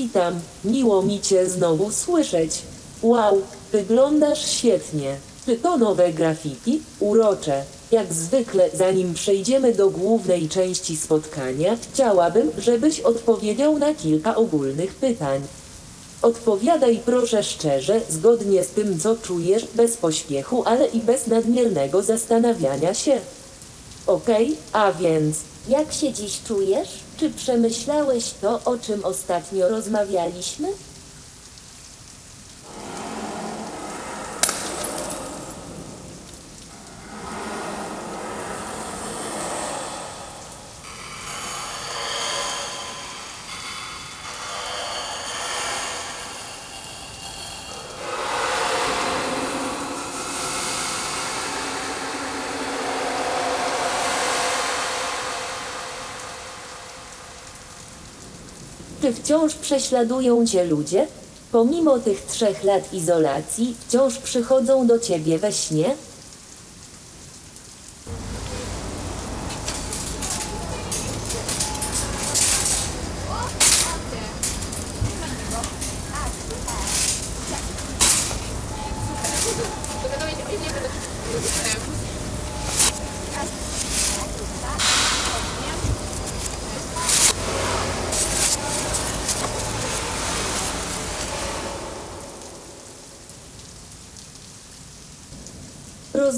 Witam, miło mi Cię znowu słyszeć. Wow, wyglądasz świetnie. Czy to nowe graffiti? Urocze. Jak zwykle, zanim przejdziemy do głównej części spotkania, chciałabym, żebyś odpowiedział na kilka ogólnych pytań. Odpowiadaj proszę szczerze, zgodnie z tym, co czujesz, bez pośpiechu, ale i bez nadmiernego zastanawiania się. Okej, a więc, jak się dziś czujesz? Czy przemyślałeś to, o czym ostatnio rozmawialiśmy? Czy wciąż prześladują cię ludzie? Pomimo tych trzech lat izolacji, wciąż przychodzą do ciebie we śnie?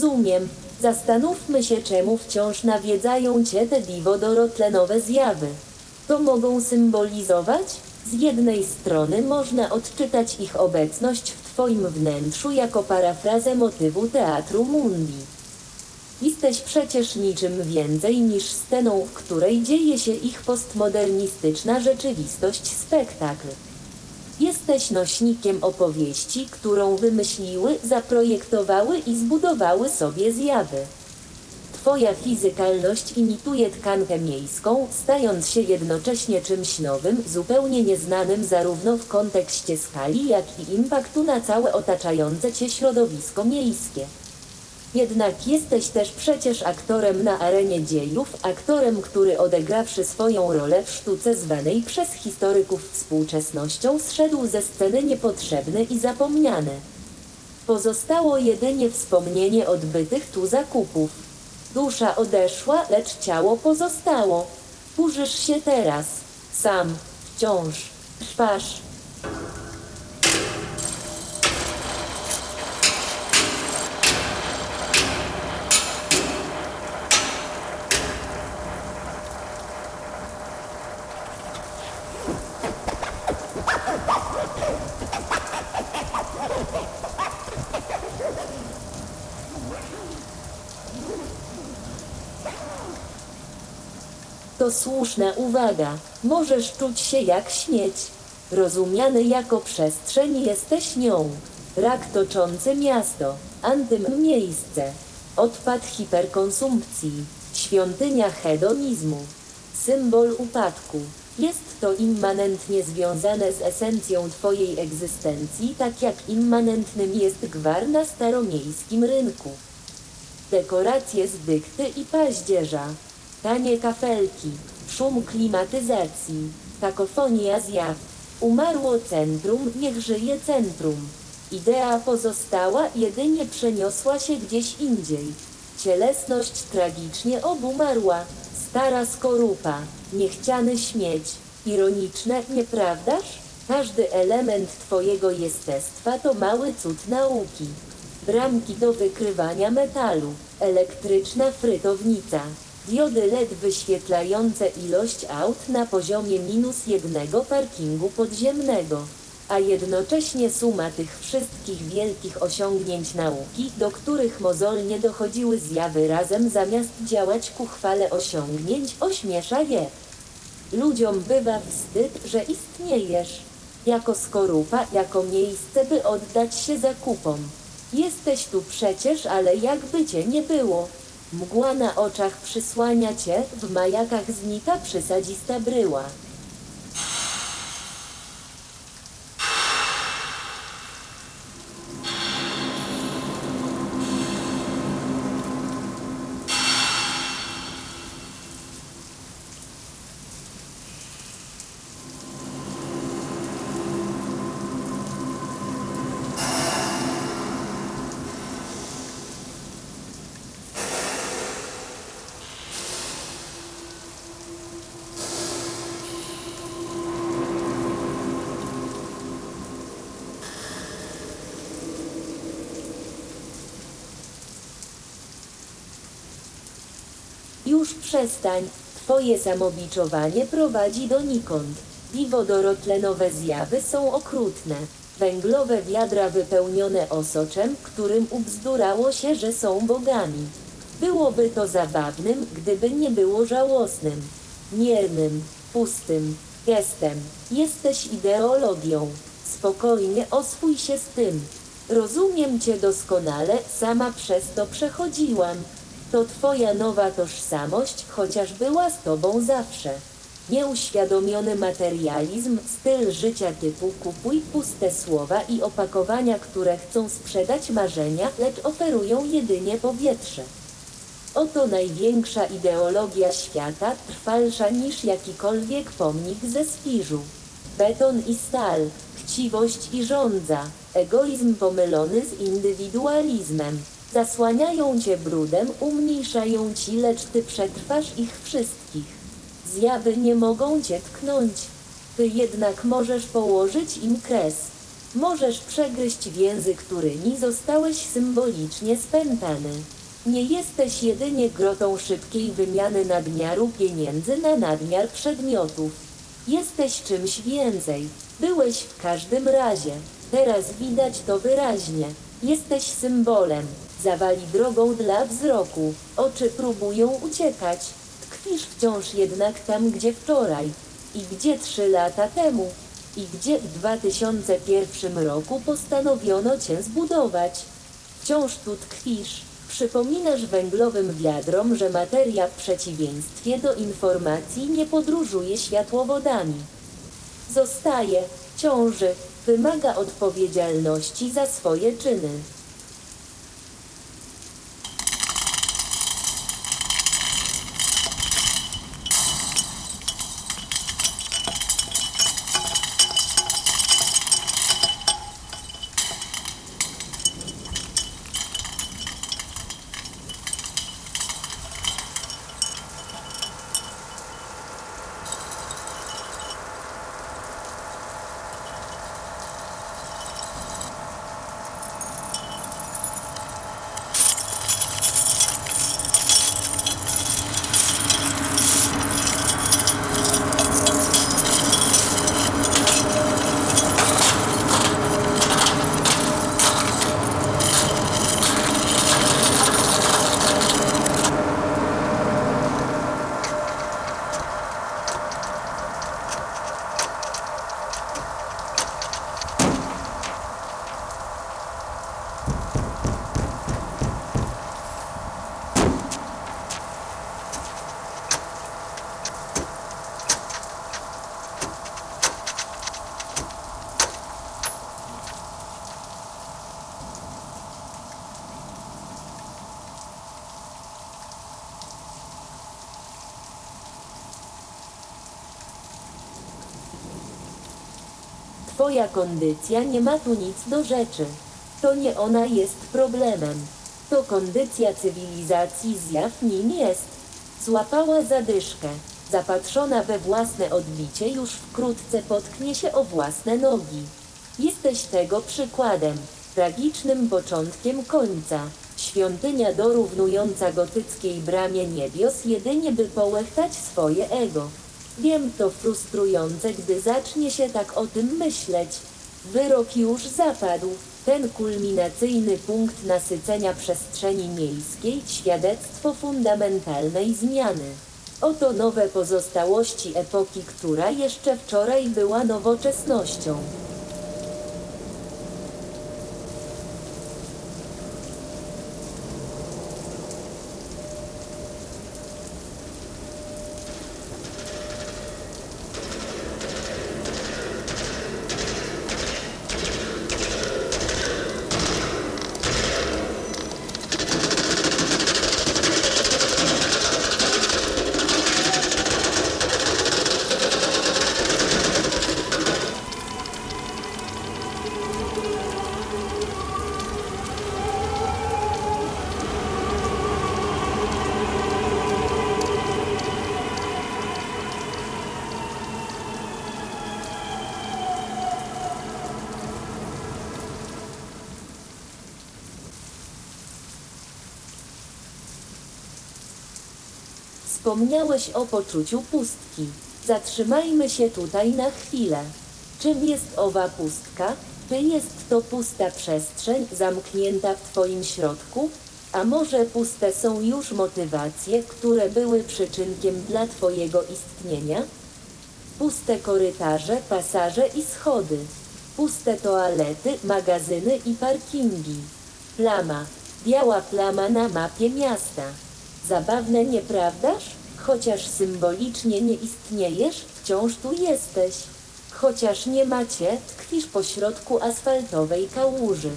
Rozumiem. Zastanówmy się, czemu wciąż nawiedzają cię te diwodorotlenowe zjawy. To mogą symbolizować? Z jednej strony można odczytać ich obecność w twoim wnętrzu jako parafrazę motywu teatru mundi. Jesteś przecież niczym więcej niż sceną, w której dzieje się ich postmodernistyczna rzeczywistość spektakl. Jesteś nośnikiem opowieści, którą wymyśliły, zaprojektowały i zbudowały sobie zjawy. Twoja fizykalność imituje tkankę miejską, stając się jednocześnie czymś nowym, zupełnie nieznanym zarówno w kontekście skali, jak i impaktu na całe otaczające cię środowisko miejskie. Jednak jesteś też przecież aktorem na arenie dziejów, aktorem, który odegrawszy swoją rolę w sztuce zwanej przez historyków współczesnością, zszedł ze sceny niepotrzebny i zapomniany. Pozostało jedynie wspomnienie odbytych tu zakupów. Dusza odeszła, lecz ciało pozostało. Kurzysz się teraz, sam, wciąż, trwasz. To słuszna uwaga. Możesz czuć się jak śmieć. Rozumiany jako przestrzeń jesteś nią. Rak toczący miasto. Antym miejsce. Odpad hiperkonsumpcji. Świątynia hedonizmu. Symbol upadku. Jest to immanentnie związane z esencją Twojej egzystencji, tak jak immanentnym jest gwar na staromiejskim rynku. Dekoracje z dykty i paździerza. Tanie kafelki, szum klimatyzacji, kakofonia zjaw. Umarło centrum, niech żyje centrum. Idea pozostała, jedynie przeniosła się gdzieś indziej. Cielesność tragicznie obumarła. Stara skorupa, niechciany śmieć. Ironiczne, nieprawdaż? Każdy element twojego jestestwa to mały cud nauki. Bramki do wykrywania metalu, elektryczna frytownica, diody LED wyświetlające ilość aut na poziomie minus jednego parkingu podziemnego. A jednocześnie suma tych wszystkich wielkich osiągnięć nauki, do których mozolnie dochodziły zjawy razem zamiast działać ku chwale osiągnięć, ośmiesza je. Ludziom bywa wstyd, że istniejesz. Jako skorupa, jako miejsce, by oddać się zakupom. Jesteś tu przecież, ale jakby cię nie było. Mgła na oczach przysłania cię, w majakach znika przysadzista bryła. Już przestań. Twoje samobiczowanie prowadzi donikąd. I wodorotlenowe zjawy są okrutne. Węglowe wiadra wypełnione osoczem, którym ubzdurało się, że są bogami. Byłoby to zabawnym, gdyby nie było żałosnym, miernym, pustym gestem. Jesteś ideologią. Spokojnie oswój się z tym. Rozumiem cię doskonale, sama przez to przechodziłam. To twoja nowa tożsamość, chociaż była z tobą zawsze. Nieuświadomiony materializm, styl życia typu kupuj puste słowa i opakowania, które chcą sprzedać marzenia, lecz oferują jedynie powietrze. Oto największa ideologia świata, trwalsza niż jakikolwiek pomnik ze Spiżu. Beton i stal, chciwość i żądza, egoizm pomylony z indywidualizmem. Zasłaniają cię brudem, umniejszają ci, lecz ty przetrwasz ich wszystkich. Zjawy nie mogą cię tknąć. Ty jednak możesz położyć im kres. Możesz przegryźć więzy, którymi zostałeś symbolicznie spętany. Nie jesteś jedynie grotą szybkiej wymiany nadmiaru pieniędzy na nadmiar przedmiotów. Jesteś czymś więcej. Byłeś w każdym razie. Teraz widać to wyraźnie. Jesteś symbolem. Zawali drogą dla wzroku. Oczy próbują uciekać. Tkwisz wciąż jednak tam, gdzie wczoraj. I gdzie trzy lata temu. I gdzie w 2001 roku postanowiono cię zbudować. Wciąż tu tkwisz. Przypominasz węglowym wiadrom, że materia w przeciwieństwie do informacji nie podróżuje światłowodami. Zostaje, ciąży, wymaga odpowiedzialności za swoje czyny. Twoja kondycja nie ma tu nic do rzeczy. To nie ona jest problemem. To kondycja cywilizacji zjaw nim jest. Złapała zadyszkę. Zapatrzona we własne odbicie już wkrótce potknie się o własne nogi. Jesteś tego przykładem. Tragicznym początkiem końca. Świątynia dorównująca gotyckiej bramie niebios jedynie by połechtać swoje ego. Wiem, to frustrujące, gdy zacznie się tak o tym myśleć. Wyrok już zapadł. Ten kulminacyjny punkt nasycenia przestrzeni miejskiej, świadectwo fundamentalnej zmiany. Oto nowe pozostałości epoki, która jeszcze wczoraj była nowoczesnością. Wspomniałeś o poczuciu pustki. Zatrzymajmy się tutaj na chwilę. Czym jest owa pustka? Czy jest to pusta przestrzeń zamknięta w Twoim środku? A może puste są już motywacje, które były przyczynkiem dla Twojego istnienia? Puste korytarze, pasaże i schody. Puste toalety, magazyny i parkingi. Plama. Biała plama na mapie miasta. Zabawne, nieprawdaż? Chociaż symbolicznie nie istniejesz, wciąż tu jesteś. Chociaż nie macie, tkwisz pośrodku asfaltowej kałuży.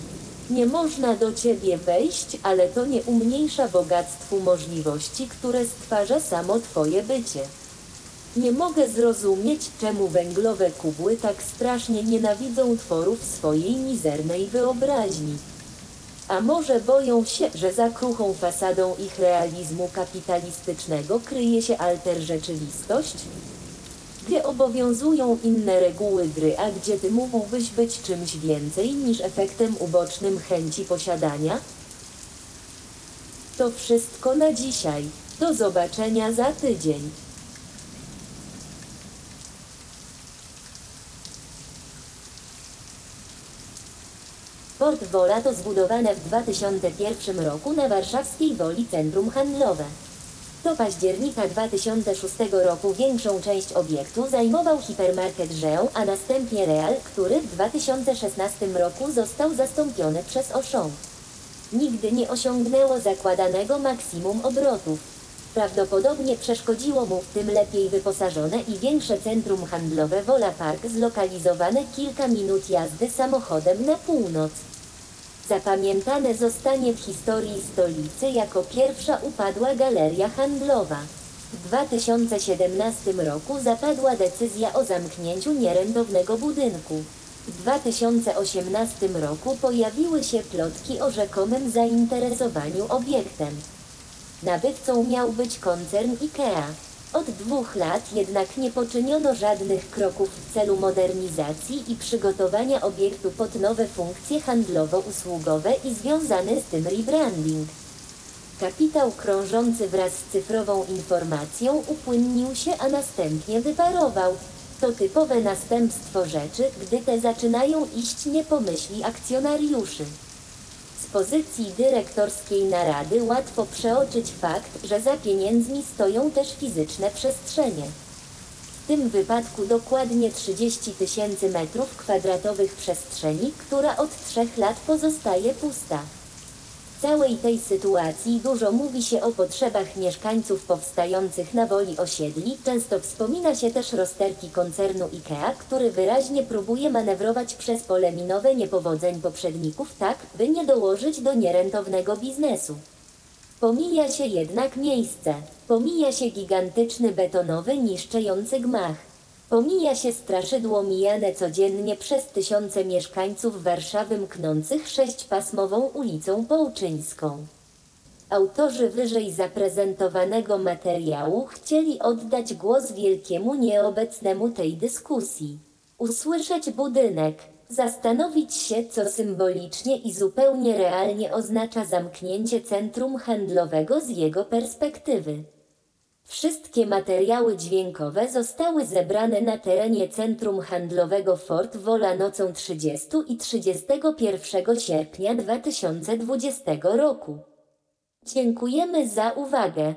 Nie można do ciebie wejść, ale to nie umniejsza bogactwu możliwości, które stwarza samo twoje bycie. Nie mogę zrozumieć, czemu węglowe kubły tak strasznie nienawidzą tworów swojej mizernej wyobraźni. A może boją się, że za kruchą fasadą ich realizmu kapitalistycznego kryje się alter rzeczywistość? Gdzie obowiązują inne reguły gry, a gdzie ty mógłbyś być czymś więcej niż efektem ubocznym chęci posiadania? To wszystko na dzisiaj. Do zobaczenia za tydzień. Port Wola to zbudowane w 2001 roku na warszawskiej Woli centrum handlowe. Do października 2006 roku większą część obiektu zajmował hipermarket Żeł, a następnie Real, który w 2016 roku został zastąpiony przez Auchan. Nigdy nie osiągnęło zakładanego maksimum obrotów. Prawdopodobnie przeszkodziło mu w tym lepiej wyposażone i większe centrum handlowe Wola Park zlokalizowane kilka minut jazdy samochodem na północ. Zapamiętane zostanie w historii stolicy jako pierwsza upadła galeria handlowa. W 2017 roku zapadła decyzja o zamknięciu nierentownego budynku. W 2018 roku pojawiły się plotki o rzekomym zainteresowaniu obiektem. Nabywcą miał być koncern IKEA. Od dwóch lat jednak nie poczyniono żadnych kroków w celu modernizacji i przygotowania obiektu pod nowe funkcje handlowo-usługowe i związany z tym rebranding. Kapitał krążący wraz z cyfrową informacją upłynnił się, a następnie wyparował. To typowe następstwo rzeczy, gdy te zaczynają iść nie po myśli akcjonariuszy. Z pozycji dyrektorskiej narady łatwo przeoczyć fakt, że za pieniędzmi stoją też fizyczne przestrzenie. W tym wypadku dokładnie 30 tysięcy metrów kwadratowych przestrzeni, która od trzech lat pozostaje pusta. Całej tej sytuacji dużo mówi się o potrzebach mieszkańców powstających na woli osiedli. Często wspomina się też rozterki koncernu IKEA, który wyraźnie próbuje manewrować przez pole minowe niepowodzeń poprzedników tak, by nie dołożyć do nierentownego biznesu. Pomija się jednak miejsce. Pomija się gigantyczny betonowy niszczący gmach. Pomija się straszydło mijane codziennie przez tysiące mieszkańców Warszawy mknących sześćpasmową ulicą Połczyńską. Autorzy wyżej zaprezentowanego materiału chcieli oddać głos wielkiemu nieobecnemu tej dyskusji. Usłyszeć budynek, zastanowić się, co symbolicznie i zupełnie realnie oznacza zamknięcie centrum handlowego z jego perspektywy. Wszystkie materiały dźwiękowe zostały zebrane na terenie Centrum Handlowego Fort Wola nocą 30 i 31 sierpnia 2020 roku. Dziękujemy za uwagę.